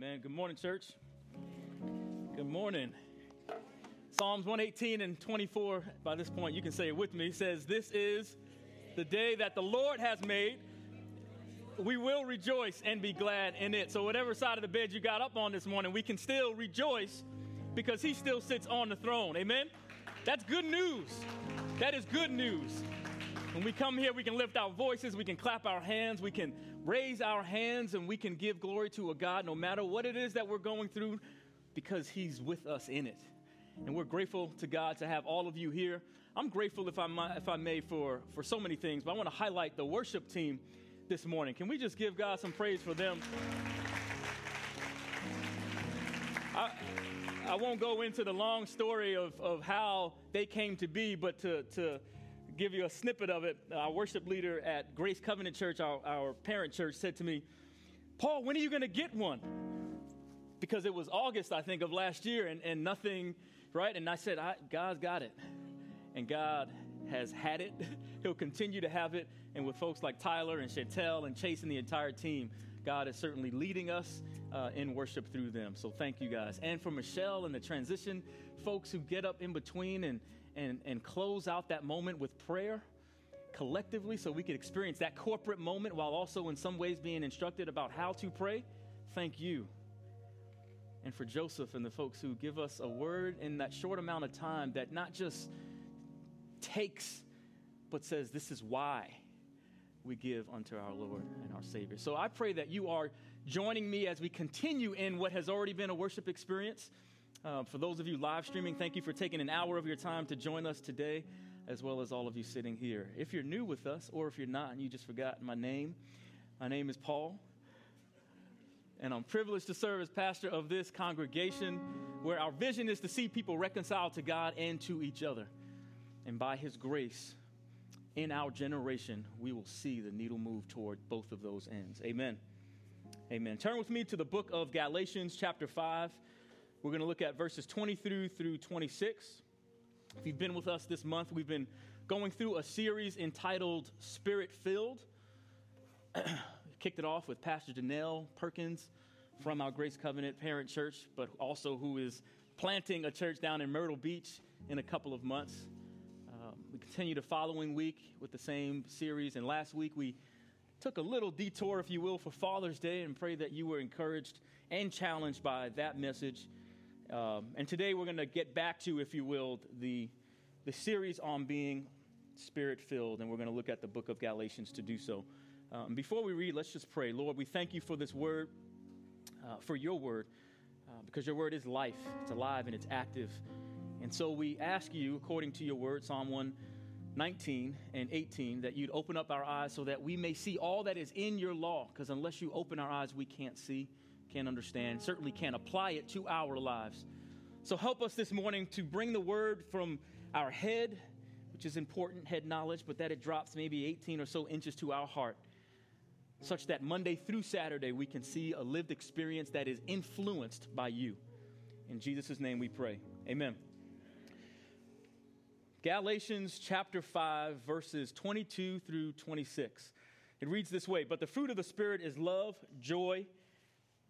man. Good morning, church. Good morning. Psalms 118 and 24, by this point, you can say it with me, says, This is the day that the Lord has made. We will rejoice and be glad in it. So, whatever side of the bed you got up on this morning, we can still rejoice because He still sits on the throne. Amen? That's good news. That is good news. When we come here, we can lift our voices, we can clap our hands, we can raise our hands, and we can give glory to a God no matter what it is that we're going through because He's with us in it. And we're grateful to God to have all of you here. I'm grateful, if I, might, if I may, for, for so many things, but I want to highlight the worship team this morning. Can we just give God some praise for them? I, I won't go into the long story of, of how they came to be, but to, to give you a snippet of it. Our worship leader at Grace Covenant Church, our, our parent church, said to me, Paul, when are you going to get one? Because it was August, I think, of last year, and, and nothing, right? And I said, I, God's got it. And God has had it. He'll continue to have it. And with folks like Tyler and Chantel and Chase and the entire team, God is certainly leading us uh, in worship through them. So thank you guys. And for Michelle and the transition folks who get up in between and, and, and close out that moment with prayer collectively so we could experience that corporate moment while also in some ways being instructed about how to pray. Thank you. And for Joseph and the folks who give us a word in that short amount of time that not just takes, but says, This is why we give unto our Lord and our Savior. So I pray that you are joining me as we continue in what has already been a worship experience. Uh, for those of you live streaming, thank you for taking an hour of your time to join us today, as well as all of you sitting here. If you're new with us, or if you're not and you just forgot my name, my name is Paul, and I'm privileged to serve as pastor of this congregation where our vision is to see people reconciled to God and to each other. And by His grace, in our generation, we will see the needle move toward both of those ends. Amen. Amen. Turn with me to the book of Galatians, chapter 5. We're going to look at verses 23 through 26. If you've been with us this month, we've been going through a series entitled Spirit Filled. Kicked it off with Pastor Danelle Perkins from our Grace Covenant Parent Church, but also who is planting a church down in Myrtle Beach in a couple of months. Um, we continue the following week with the same series, and last week we took a little detour, if you will, for Father's Day and pray that you were encouraged and challenged by that message. Um, and today we're going to get back to, if you will, the, the series on being spirit filled, and we're going to look at the book of Galatians to do so. Um, before we read, let's just pray. Lord, we thank you for this word, uh, for your word, uh, because your word is life, it's alive, and it's active. And so we ask you, according to your word, Psalm 119 and 18, that you'd open up our eyes so that we may see all that is in your law, because unless you open our eyes, we can't see can't understand, certainly can't apply it to our lives. So help us this morning to bring the word from our head, which is important, head knowledge, but that it drops maybe 18 or so inches to our heart, such that Monday through Saturday we can see a lived experience that is influenced by you. In Jesus' name we pray. Amen. Galatians chapter 5, verses 22 through 26. It reads this way But the fruit of the Spirit is love, joy,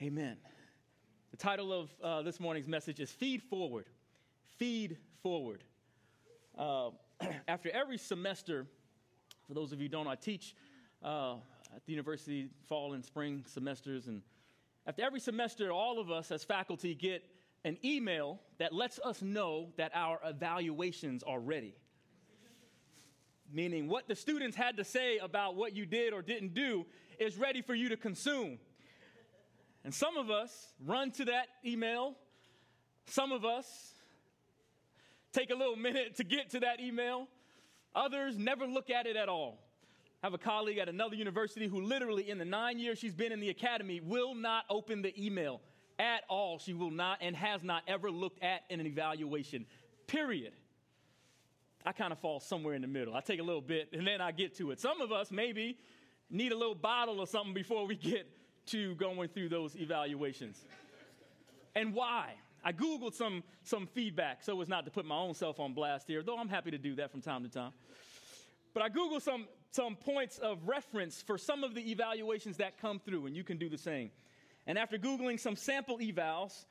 Amen. The title of uh, this morning's message is Feed Forward. Feed Forward. Uh, after every semester, for those of you who don't I teach uh, at the university fall and spring semesters. And after every semester, all of us as faculty get an email that lets us know that our evaluations are ready. Meaning, what the students had to say about what you did or didn't do is ready for you to consume. And some of us run to that email. Some of us take a little minute to get to that email. Others never look at it at all. I have a colleague at another university who literally, in the nine years she's been in the academy, will not open the email at all. She will not and has not ever looked at an evaluation, period. I kind of fall somewhere in the middle. I take a little bit and then I get to it. Some of us maybe need a little bottle or something before we get to going through those evaluations. and why? I Googled some, some feedback so as not to put my own self on blast here, though I'm happy to do that from time to time. But I Googled some, some points of reference for some of the evaluations that come through, and you can do the same. And after Googling some sample evals,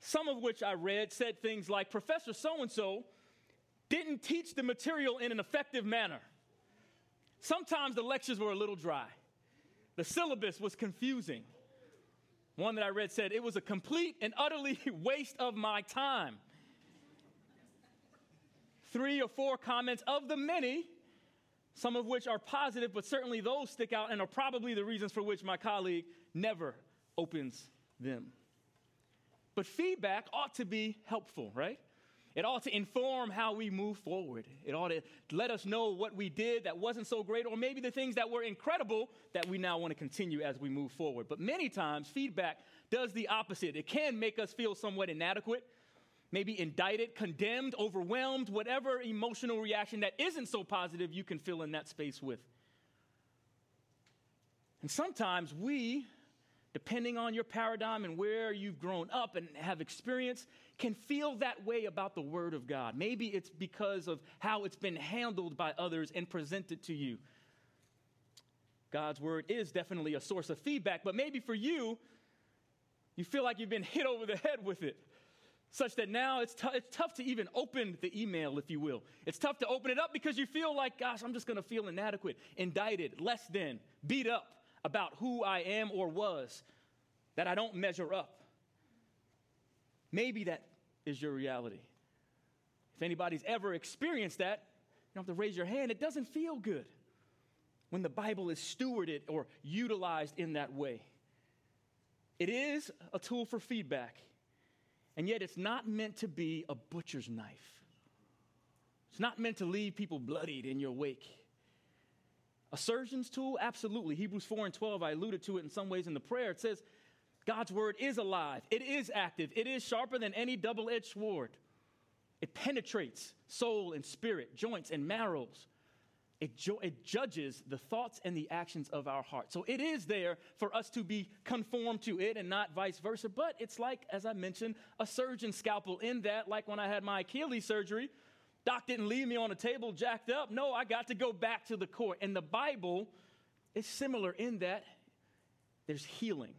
some of which I read said things like Professor so and so didn't teach the material in an effective manner. Sometimes the lectures were a little dry, the syllabus was confusing. One that I read said, It was a complete and utterly waste of my time. Three or four comments of the many, some of which are positive, but certainly those stick out and are probably the reasons for which my colleague never opens them. But feedback ought to be helpful, right? It ought to inform how we move forward. It ought to let us know what we did that wasn't so great, or maybe the things that were incredible that we now want to continue as we move forward. But many times, feedback does the opposite. It can make us feel somewhat inadequate, maybe indicted, condemned, overwhelmed, whatever emotional reaction that isn't so positive you can fill in that space with. And sometimes we depending on your paradigm and where you've grown up and have experience, can feel that way about the Word of God. Maybe it's because of how it's been handled by others and presented to you. God's Word is definitely a source of feedback, but maybe for you, you feel like you've been hit over the head with it. Such that now it's, t- it's tough to even open the email, if you will. It's tough to open it up because you feel like, gosh, I'm just going to feel inadequate, indicted, less than, beat up about who I am or was, that I don't measure up. Maybe that is your reality. If anybody's ever experienced that, you don't have to raise your hand. It doesn't feel good when the Bible is stewarded or utilized in that way. It is a tool for feedback, and yet it's not meant to be a butcher's knife. It's not meant to leave people bloodied in your wake. A surgeon's tool? Absolutely. Hebrews 4 and 12, I alluded to it in some ways in the prayer. It says, God's word is alive, it is active, it is sharper than any double edged sword. It penetrates soul and spirit, joints and marrows. It, it, judges the thoughts and the actions of our heart. So it is there for us to be conformed to it and not vice versa. But it's like, as I mentioned, a surgeon's scalpel in that, like when I had my Achilles surgery, Doc didn't leave me on a table jacked up. No, I got to go back to the court. And the Bible is similar in that there's healing,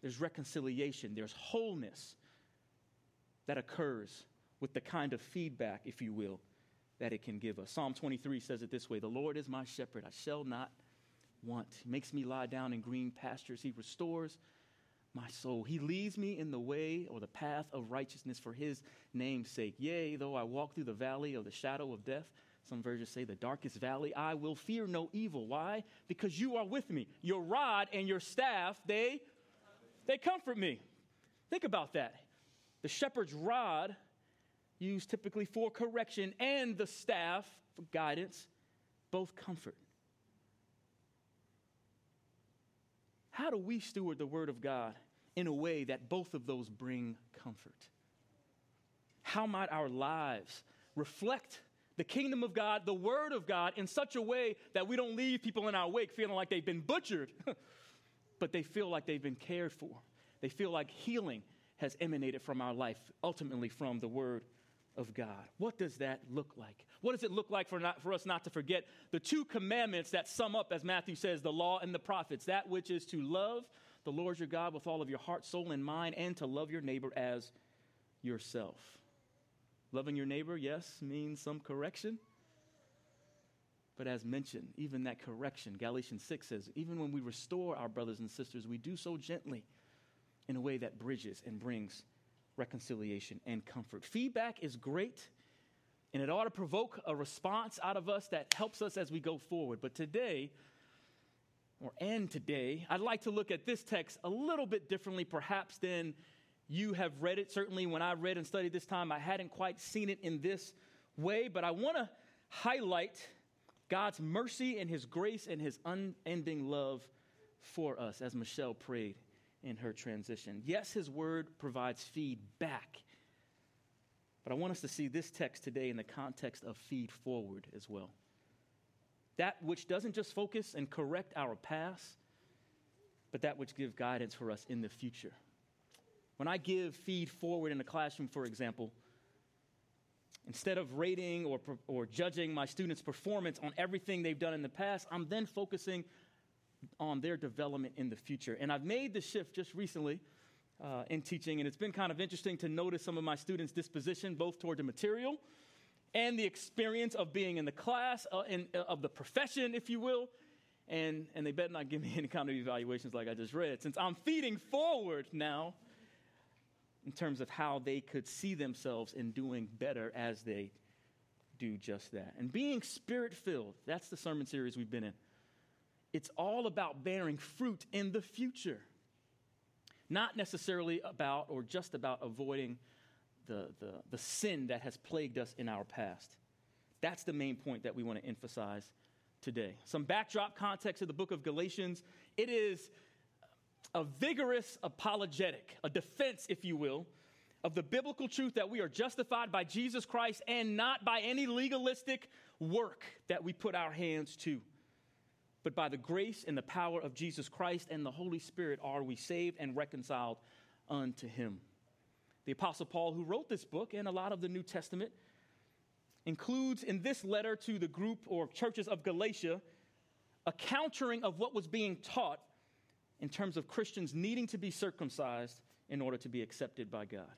there's reconciliation, there's wholeness that occurs with the kind of feedback, if you will, that it can give us. Psalm 23 says it this way The Lord is my shepherd, I shall not want. He makes me lie down in green pastures, He restores my soul. He leads me in the way or the path of righteousness for his name's sake. Yea, though I walk through the valley of the shadow of death, some versions say the darkest valley, I will fear no evil. Why? Because you are with me. Your rod and your staff, they they comfort me. Think about that. The shepherd's rod used typically for correction and the staff for guidance, both comfort. How do we steward the word of God in a way that both of those bring comfort? How might our lives reflect the kingdom of God, the word of God, in such a way that we don't leave people in our wake feeling like they've been butchered, but they feel like they've been cared for? They feel like healing has emanated from our life, ultimately from the word of God. What does that look like? What does it look like for, not, for us not to forget the two commandments that sum up, as Matthew says, the law and the prophets? That which is to love the Lord your God with all of your heart, soul, and mind, and to love your neighbor as yourself. Loving your neighbor, yes, means some correction. But as mentioned, even that correction, Galatians 6 says, even when we restore our brothers and sisters, we do so gently in a way that bridges and brings reconciliation and comfort. Feedback is great, and it ought to provoke a response out of us that helps us as we go forward. But today, or and today, I'd like to look at this text a little bit differently, perhaps, than you have read it. Certainly, when I read and studied this time, I hadn't quite seen it in this way, but I want to highlight God's mercy and His grace and His unending love for us, as Michelle prayed in her transition. Yes, his word provides feedback. But I want us to see this text today in the context of feed forward as well. That which doesn't just focus and correct our past, but that which gives guidance for us in the future. When I give feed forward in the classroom, for example, instead of rating or, or judging my students' performance on everything they've done in the past, I'm then focusing on their development in the future. And I've made the shift just recently uh, in teaching, and it's been kind of interesting to notice some of my students' disposition, both toward the material and the experience of being in the class, uh, in, uh, of the profession, if you will. And, and they better not give me any kind of evaluations like I just read, since I'm feeding forward now in terms of how they could see themselves in doing better as they do just that. And being spirit filled, that's the sermon series we've been in. It's all about bearing fruit in the future, not necessarily about or just about avoiding the, the, the sin that has plagued us in our past. That's the main point that we want to emphasize today. Some backdrop context of the book of Galatians. It is a vigorous apologetic, a defense, if you will, of the biblical truth that we are justified by Jesus Christ and not by any legalistic work that we put our hands to but by the grace and the power of Jesus Christ and the Holy Spirit are we saved and reconciled unto him. The Apostle Paul, who wrote this book and a lot of the New Testament, includes in this letter to the group or churches of Galatia a countering of what was being taught in terms of Christians needing to be circumcised in order to be accepted by God.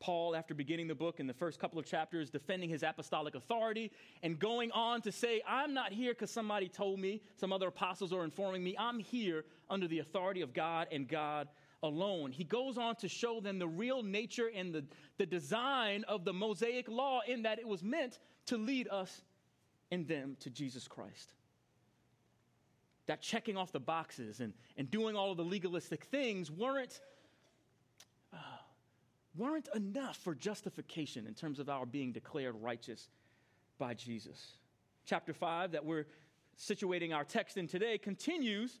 Paul, after beginning the book in the first couple of chapters, defending his apostolic authority and going on to say, I'm not here because somebody told me, some other apostles are informing me. I'm here under the authority of God and God alone. He goes on to show them the real nature and the, the design of the Mosaic law in that it was meant to lead us and them to Jesus Christ. That checking off the boxes and, and doing all of the legalistic things weren't uh, weren't enough for justification in terms of our being declared righteous by Jesus. Chapter 5, that we're situating our text in today, continues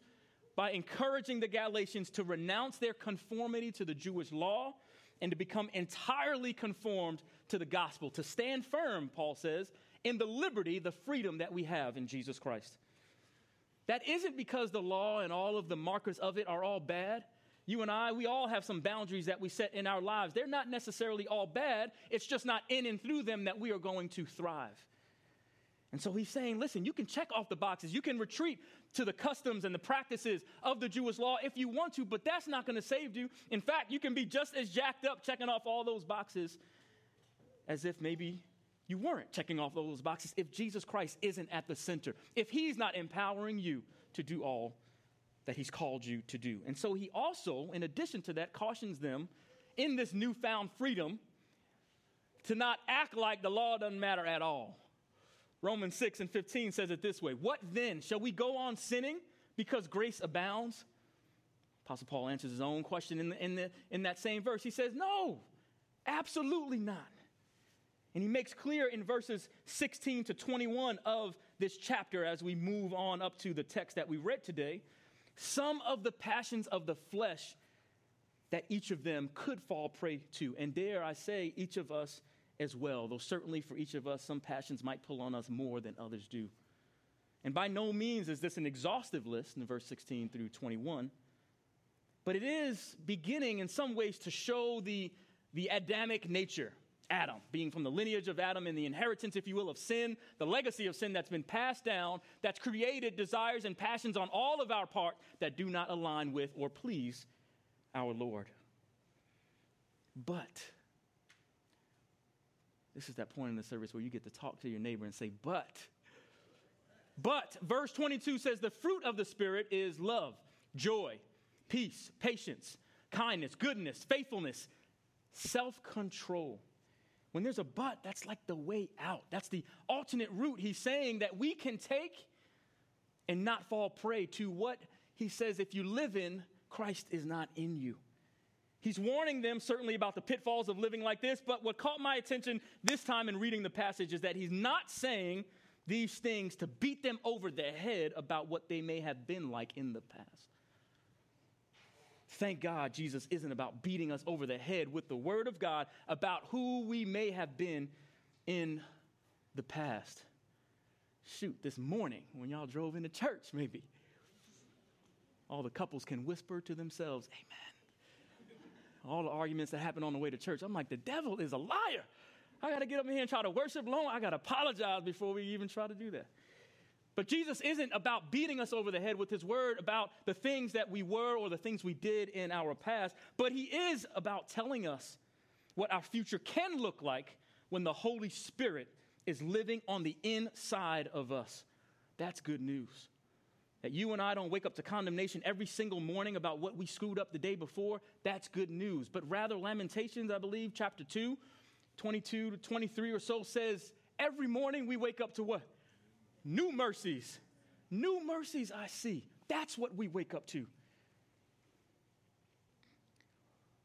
by encouraging the Galatians to renounce their conformity to the Jewish law and to become entirely conformed to the gospel, to stand firm, Paul says, in the liberty, the freedom that we have in Jesus Christ. That isn't because the law and all of the markers of it are all bad. You and I, we all have some boundaries that we set in our lives. They're not necessarily all bad, it's just not in and through them that we are going to thrive. And so he's saying, listen, you can check off the boxes. You can retreat to the customs and the practices of the Jewish law if you want to, but that's not going to save you. In fact, you can be just as jacked up checking off all those boxes as if maybe you weren't checking off all those boxes if Jesus Christ isn't at the center, if he's not empowering you to do all that he's called you to do. And so he also, in addition to that, cautions them in this newfound freedom to not act like the law doesn't matter at all. Romans 6 and 15 says it this way What then? Shall we go on sinning because grace abounds? Apostle Paul answers his own question in, the, in, the, in that same verse. He says, No, absolutely not. And he makes clear in verses 16 to 21 of this chapter as we move on up to the text that we read today some of the passions of the flesh that each of them could fall prey to. And dare I say, each of us as well, though certainly for each of us, some passions might pull on us more than others do. And by no means is this an exhaustive list in verse 16 through 21, but it is beginning in some ways to show the, the Adamic nature Adam, being from the lineage of Adam and the inheritance, if you will, of sin, the legacy of sin that's been passed down, that's created desires and passions on all of our part that do not align with or please our Lord. But, this is that point in the service where you get to talk to your neighbor and say, but. But, verse 22 says, the fruit of the Spirit is love, joy, peace, patience, kindness, goodness, faithfulness, self control. When there's a but, that's like the way out. That's the alternate route he's saying that we can take and not fall prey to what he says if you live in, Christ is not in you. He's warning them certainly about the pitfalls of living like this, but what caught my attention this time in reading the passage is that he's not saying these things to beat them over the head about what they may have been like in the past. Thank God Jesus isn't about beating us over the head with the Word of God about who we may have been in the past. Shoot, this morning when y'all drove into church, maybe, all the couples can whisper to themselves, Amen. All the arguments that happen on the way to church. I'm like, the devil is a liar. I got to get up in here and try to worship long. I got to apologize before we even try to do that. But Jesus isn't about beating us over the head with his word about the things that we were or the things we did in our past, but he is about telling us what our future can look like when the Holy Spirit is living on the inside of us. That's good news. That you and I don't wake up to condemnation every single morning about what we screwed up the day before, that's good news. But rather, Lamentations, I believe, chapter 2, 22 to 23 or so says, every morning we wake up to what? New mercies. New mercies I see. That's what we wake up to.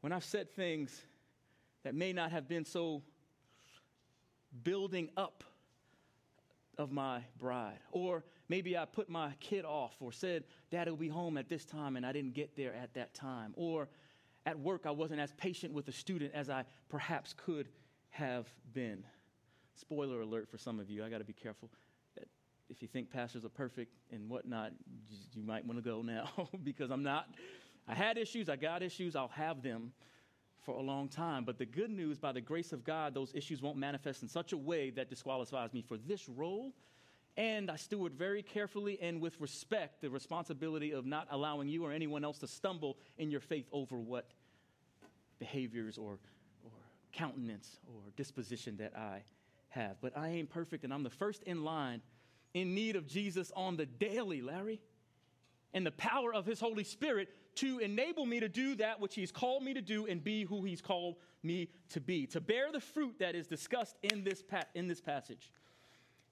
When I've said things that may not have been so building up of my bride, or maybe I put my kid off, or said, Dad will be home at this time, and I didn't get there at that time, or at work I wasn't as patient with a student as I perhaps could have been. Spoiler alert for some of you, I got to be careful if you think pastors are perfect and whatnot, you might want to go now because I'm not. I had issues, I got issues, I'll have them for a long time. But the good news, by the grace of God, those issues won't manifest in such a way that disqualifies me for this role. And I steward very carefully and with respect the responsibility of not allowing you or anyone else to stumble in your faith over what behaviors or, or countenance or disposition that I have. But I ain't perfect, and I'm the first in line in need of Jesus on the daily, Larry, and the power of His Holy Spirit to enable me to do that which He's called me to do and be who He's called me to be, to bear the fruit that is discussed in this, pa- in this passage.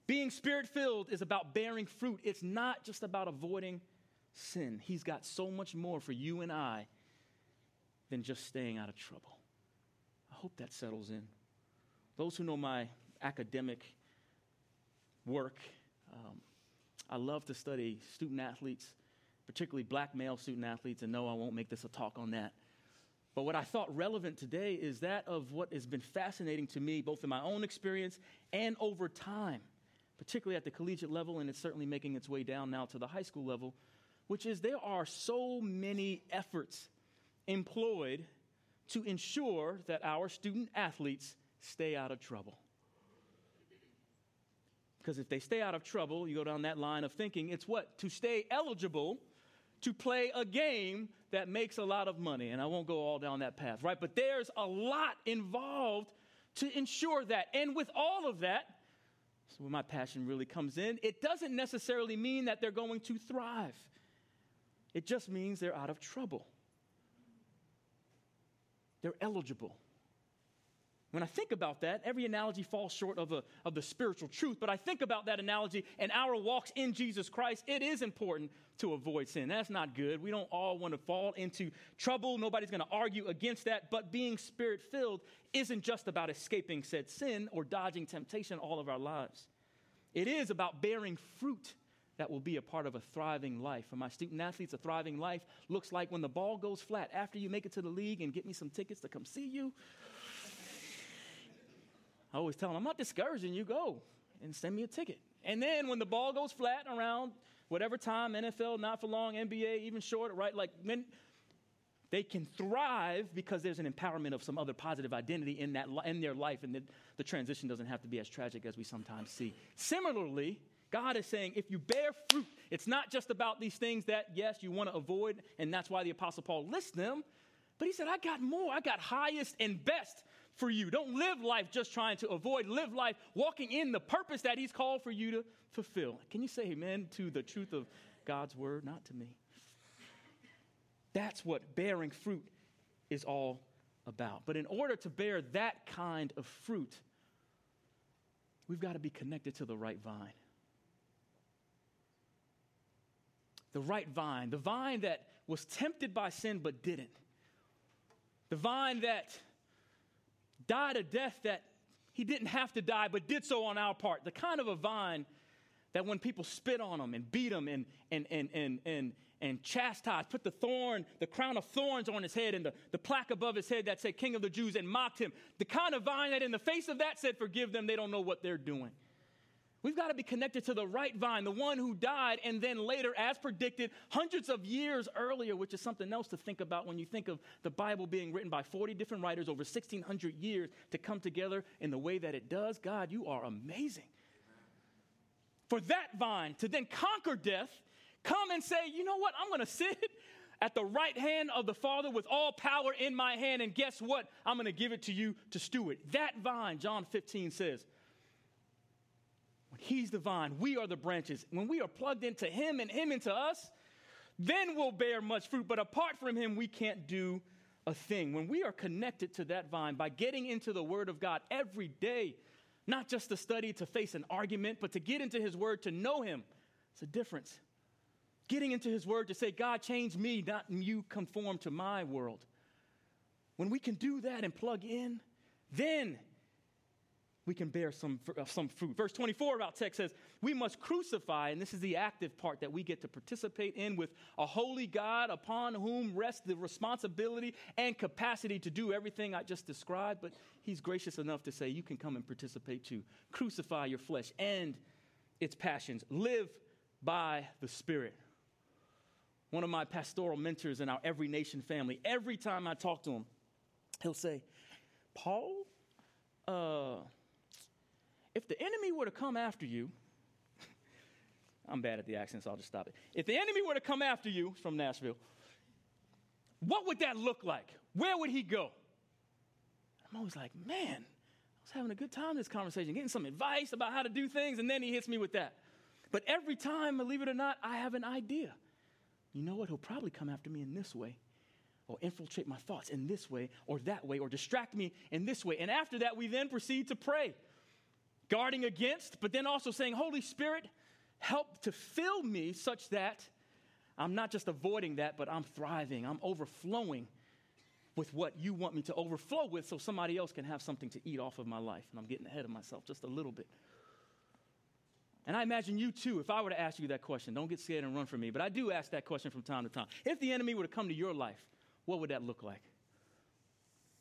Being spirit filled is about bearing fruit, it's not just about avoiding sin. He's got so much more for you and I than just staying out of trouble. I hope that settles in. Those who know my academic work um, I love to study student athletes, particularly black male student athletes, and no, I won't make this a talk on that. But what I thought relevant today is that of what has been fascinating to me, both in my own experience and over time, particularly at the collegiate level, and it's certainly making its way down now to the high school level, which is there are so many efforts employed to ensure that our student athletes stay out of trouble. Because if they stay out of trouble, you go down that line of thinking, it's what? To stay eligible to play a game that makes a lot of money. And I won't go all down that path, right? But there's a lot involved to ensure that. And with all of that, so where my passion really comes in, it doesn't necessarily mean that they're going to thrive. It just means they're out of trouble. They're eligible. When I think about that, every analogy falls short of, a, of the spiritual truth, but I think about that analogy and our walks in Jesus Christ, it is important to avoid sin. That's not good. We don't all want to fall into trouble. Nobody's going to argue against that, but being spirit filled isn't just about escaping said sin or dodging temptation all of our lives. It is about bearing fruit that will be a part of a thriving life. For my student athletes, a thriving life looks like when the ball goes flat after you make it to the league and get me some tickets to come see you. I always tell them, I'm not discouraging you, go and send me a ticket. And then when the ball goes flat around whatever time, NFL, not for long, NBA, even short, right? Like when they can thrive because there's an empowerment of some other positive identity in, that, in their life, and the, the transition doesn't have to be as tragic as we sometimes see. Similarly, God is saying if you bear fruit, it's not just about these things that, yes, you want to avoid, and that's why the Apostle Paul lists them, but he said, I got more. I got highest and best for you. Don't live life just trying to avoid. Live life walking in the purpose that He's called for you to fulfill. Can you say amen to the truth of God's word? Not to me. That's what bearing fruit is all about. But in order to bear that kind of fruit, we've got to be connected to the right vine. The right vine, the vine that was tempted by sin but didn't. The vine that died a death that he didn't have to die, but did so on our part. The kind of a vine that when people spit on him and beat him and, and, and, and, and, and chastised, put the thorn, the crown of thorns on his head and the, the plaque above his head that said King of the Jews and mocked him. The kind of vine that in the face of that said, Forgive them, they don't know what they're doing. We've got to be connected to the right vine, the one who died and then later, as predicted, hundreds of years earlier, which is something else to think about when you think of the Bible being written by 40 different writers over 1,600 years to come together in the way that it does. God, you are amazing. For that vine to then conquer death come and say, you know what? I'm going to sit at the right hand of the Father with all power in my hand. And guess what? I'm going to give it to you to steward. That vine, John 15 says, when He's the vine, we are the branches. When we are plugged into Him and Him into us, then we'll bear much fruit. But apart from Him, we can't do a thing. When we are connected to that vine by getting into the Word of God every day, not just to study to face an argument, but to get into His Word to know Him, it's a difference getting into His Word to say, God, change me, not you conform to my world. When we can do that and plug in, then we can bear some, uh, some fruit. Verse 24 about text says, We must crucify, and this is the active part that we get to participate in with a holy God upon whom rests the responsibility and capacity to do everything I just described. But He's gracious enough to say, You can come and participate too. Crucify your flesh and its passions. Live by the Spirit one of my pastoral mentors in our Every Nation family, every time I talk to him, he'll say, Paul, uh, if the enemy were to come after you, I'm bad at the accent, so I'll just stop it. If the enemy were to come after you from Nashville, what would that look like? Where would he go? I'm always like, man, I was having a good time in this conversation, getting some advice about how to do things, and then he hits me with that. But every time, believe it or not, I have an idea you know what? He'll probably come after me in this way, or infiltrate my thoughts in this way, or that way, or distract me in this way. And after that, we then proceed to pray, guarding against, but then also saying, Holy Spirit, help to fill me such that I'm not just avoiding that, but I'm thriving, I'm overflowing with what you want me to overflow with so somebody else can have something to eat off of my life. And I'm getting ahead of myself just a little bit. And I imagine you too, if I were to ask you that question, don't get scared and run from me, but I do ask that question from time to time. If the enemy were to come to your life, what would that look like?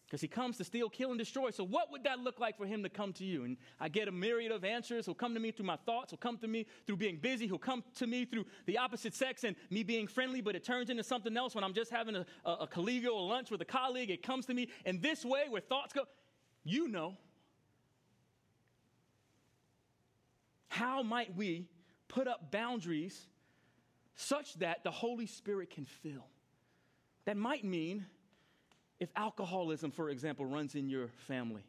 Because he comes to steal, kill, and destroy. So, what would that look like for him to come to you? And I get a myriad of answers. He'll come to me through my thoughts. He'll come to me through being busy. He'll come to me through the opposite sex and me being friendly, but it turns into something else when I'm just having a, a, a collegial lunch with a colleague. It comes to me in this way where thoughts go. You know. How might we put up boundaries such that the Holy Spirit can fill? That might mean if alcoholism, for example, runs in your family.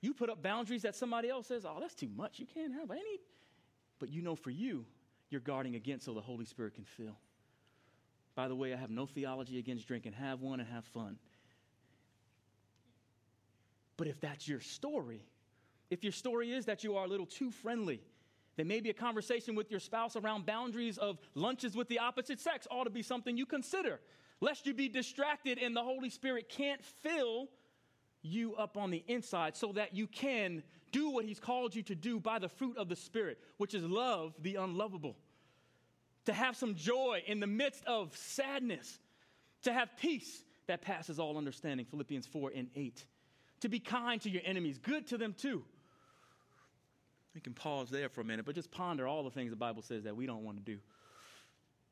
You put up boundaries that somebody else says, oh, that's too much. You can't have any. But you know for you, you're guarding against so the Holy Spirit can fill. By the way, I have no theology against drinking. Have one and have fun. But if that's your story, if your story is that you are a little too friendly, then maybe a conversation with your spouse around boundaries of lunches with the opposite sex ought to be something you consider, lest you be distracted and the Holy Spirit can't fill you up on the inside so that you can do what He's called you to do by the fruit of the Spirit, which is love the unlovable. To have some joy in the midst of sadness, to have peace that passes all understanding, Philippians 4 and 8. To be kind to your enemies, good to them too we can pause there for a minute, but just ponder all the things the Bible says that we don't want to do.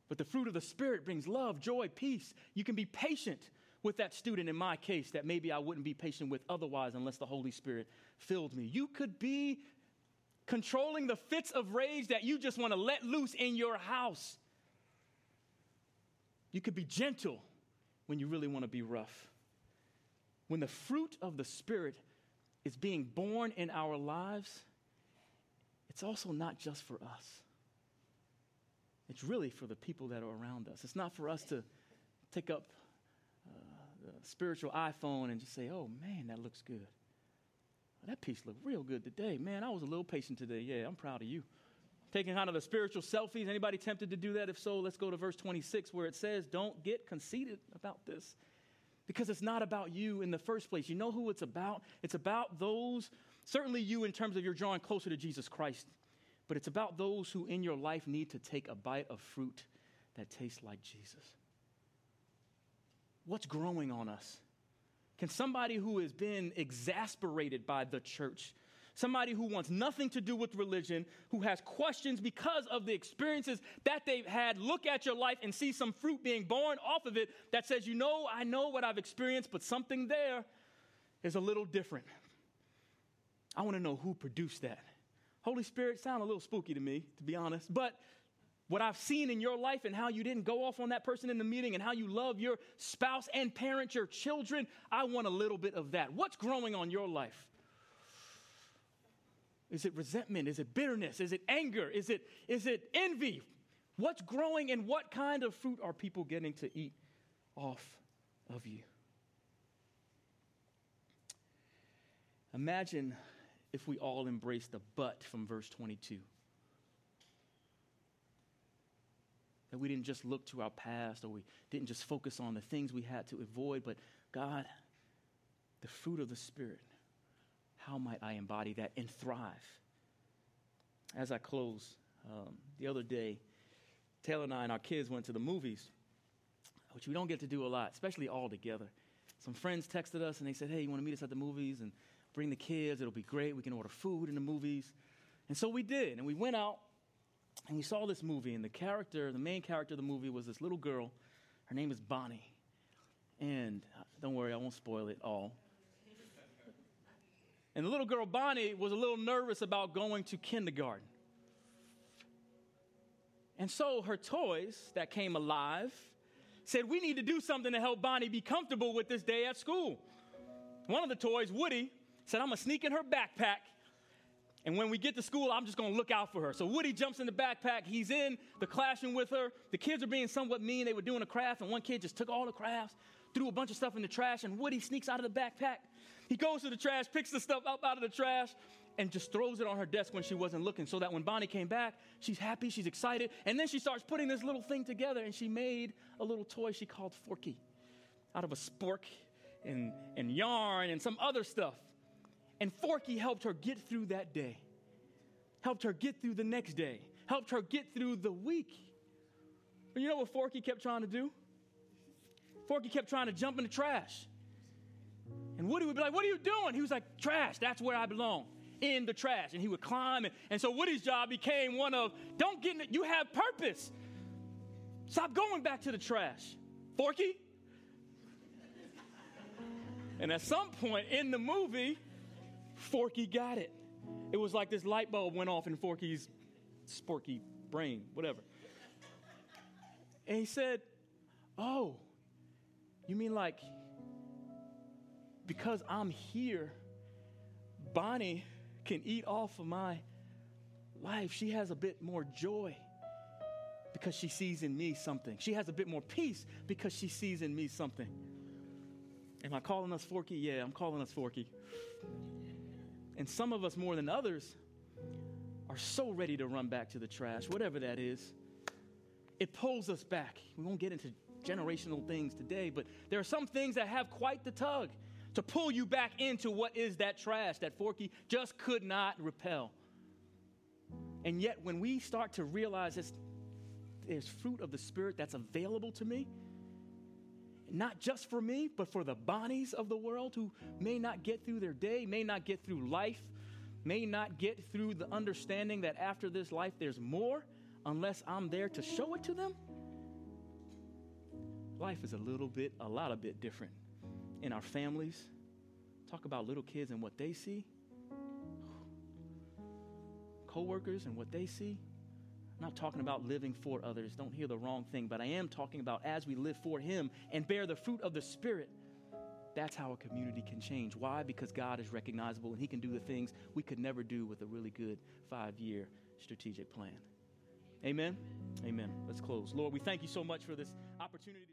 But the fruit of the Spirit brings love, joy, peace. You can be patient with that student in my case that maybe I wouldn't be patient with otherwise unless the Holy Spirit filled me. You could be controlling the fits of rage that you just want to let loose in your house. You could be gentle when you really want to be rough. When the fruit of the Spirit is being borne in our lives, it's also not just for us. It's really for the people that are around us. It's not for us to take up uh, the spiritual iPhone and just say, oh man, that looks good. That piece looked real good today. Man, I was a little patient today. Yeah, I'm proud of you. Taking kind of the spiritual selfies. Anybody tempted to do that? If so, let's go to verse 26 where it says, Don't get conceited about this. Because it's not about you in the first place. You know who it's about? It's about those Certainly, you, in terms of your drawing closer to Jesus Christ. But it's about those who in your life need to take a bite of fruit that tastes like Jesus. What's growing on us? Can somebody who has been exasperated by the church, somebody who wants nothing to do with religion, who has questions because of the experiences that they've had, look at your life and see some fruit being borne off of it that says, you know, I know what I've experienced, but something there is a little different. I want to know who produced that. Holy Spirit sound a little spooky to me, to be honest, but what I've seen in your life and how you didn't go off on that person in the meeting and how you love your spouse and parent your children, I want a little bit of that. What's growing on your life? Is it resentment? Is it bitterness? Is it anger? Is it, is it envy? What's growing and what kind of fruit are people getting to eat off of you? Imagine if we all embrace the but from verse 22. That we didn't just look to our past or we didn't just focus on the things we had to avoid, but God, the fruit of the Spirit, how might I embody that and thrive? As I close, um, the other day, Taylor and I and our kids went to the movies, which we don't get to do a lot, especially all together. Some friends texted us and they said, Hey, you want to meet us at the movies and bring the kids? It'll be great. We can order food in the movies. And so we did. And we went out and we saw this movie, and the character, the main character of the movie, was this little girl. Her name is Bonnie. And uh, don't worry, I won't spoil it all. And the little girl, Bonnie, was a little nervous about going to kindergarten. And so her toys that came alive said, We need to do something to help Bonnie be comfortable with this day at school. One of the toys, Woody, said, I'm to sneak in her backpack and when we get to school, I'm just gonna look out for her. So Woody jumps in the backpack. He's in the classroom with her. The kids are being somewhat mean. They were doing a craft, and one kid just took all the crafts, threw a bunch of stuff in the trash, and Woody sneaks out of the backpack. He goes to the trash, picks the stuff up out of the trash, and just throws it on her desk when she wasn't looking. So that when Bonnie came back, she's happy, she's excited, and then she starts putting this little thing together, and she made a little toy she called Forky out of a spork and, and yarn and some other stuff. And Forky helped her get through that day, helped her get through the next day, helped her get through the week. But you know what Forky kept trying to do? Forky kept trying to jump in the trash. And Woody would be like, What are you doing? He was like, Trash, that's where I belong, in the trash. And he would climb. And, and so Woody's job became one of, Don't get in it, you have purpose. Stop going back to the trash. Forky? And at some point in the movie, Forky got it. It was like this light bulb went off in Forky's sporky brain, whatever. And he said, Oh, you mean like because I'm here, Bonnie can eat off of my life. She has a bit more joy because she sees in me something. She has a bit more peace because she sees in me something. Am I calling us Forky? Yeah, I'm calling us Forky. And some of us, more than others, are so ready to run back to the trash, whatever that is. It pulls us back. We won't get into generational things today, but there are some things that have quite the tug to pull you back into what is that trash that Forky just could not repel. And yet, when we start to realize there's fruit of the Spirit that's available to me, not just for me, but for the Bonnies of the world who may not get through their day, may not get through life, may not get through the understanding that after this life there's more unless I'm there to show it to them. Life is a little bit, a lot of bit different in our families. Talk about little kids and what they see, coworkers and what they see. Not talking about living for others. Don't hear the wrong thing, but I am talking about as we live for Him and bear the fruit of the Spirit. That's how a community can change. Why? Because God is recognizable and He can do the things we could never do with a really good five year strategic plan. Amen. Amen. Let's close. Lord, we thank you so much for this opportunity.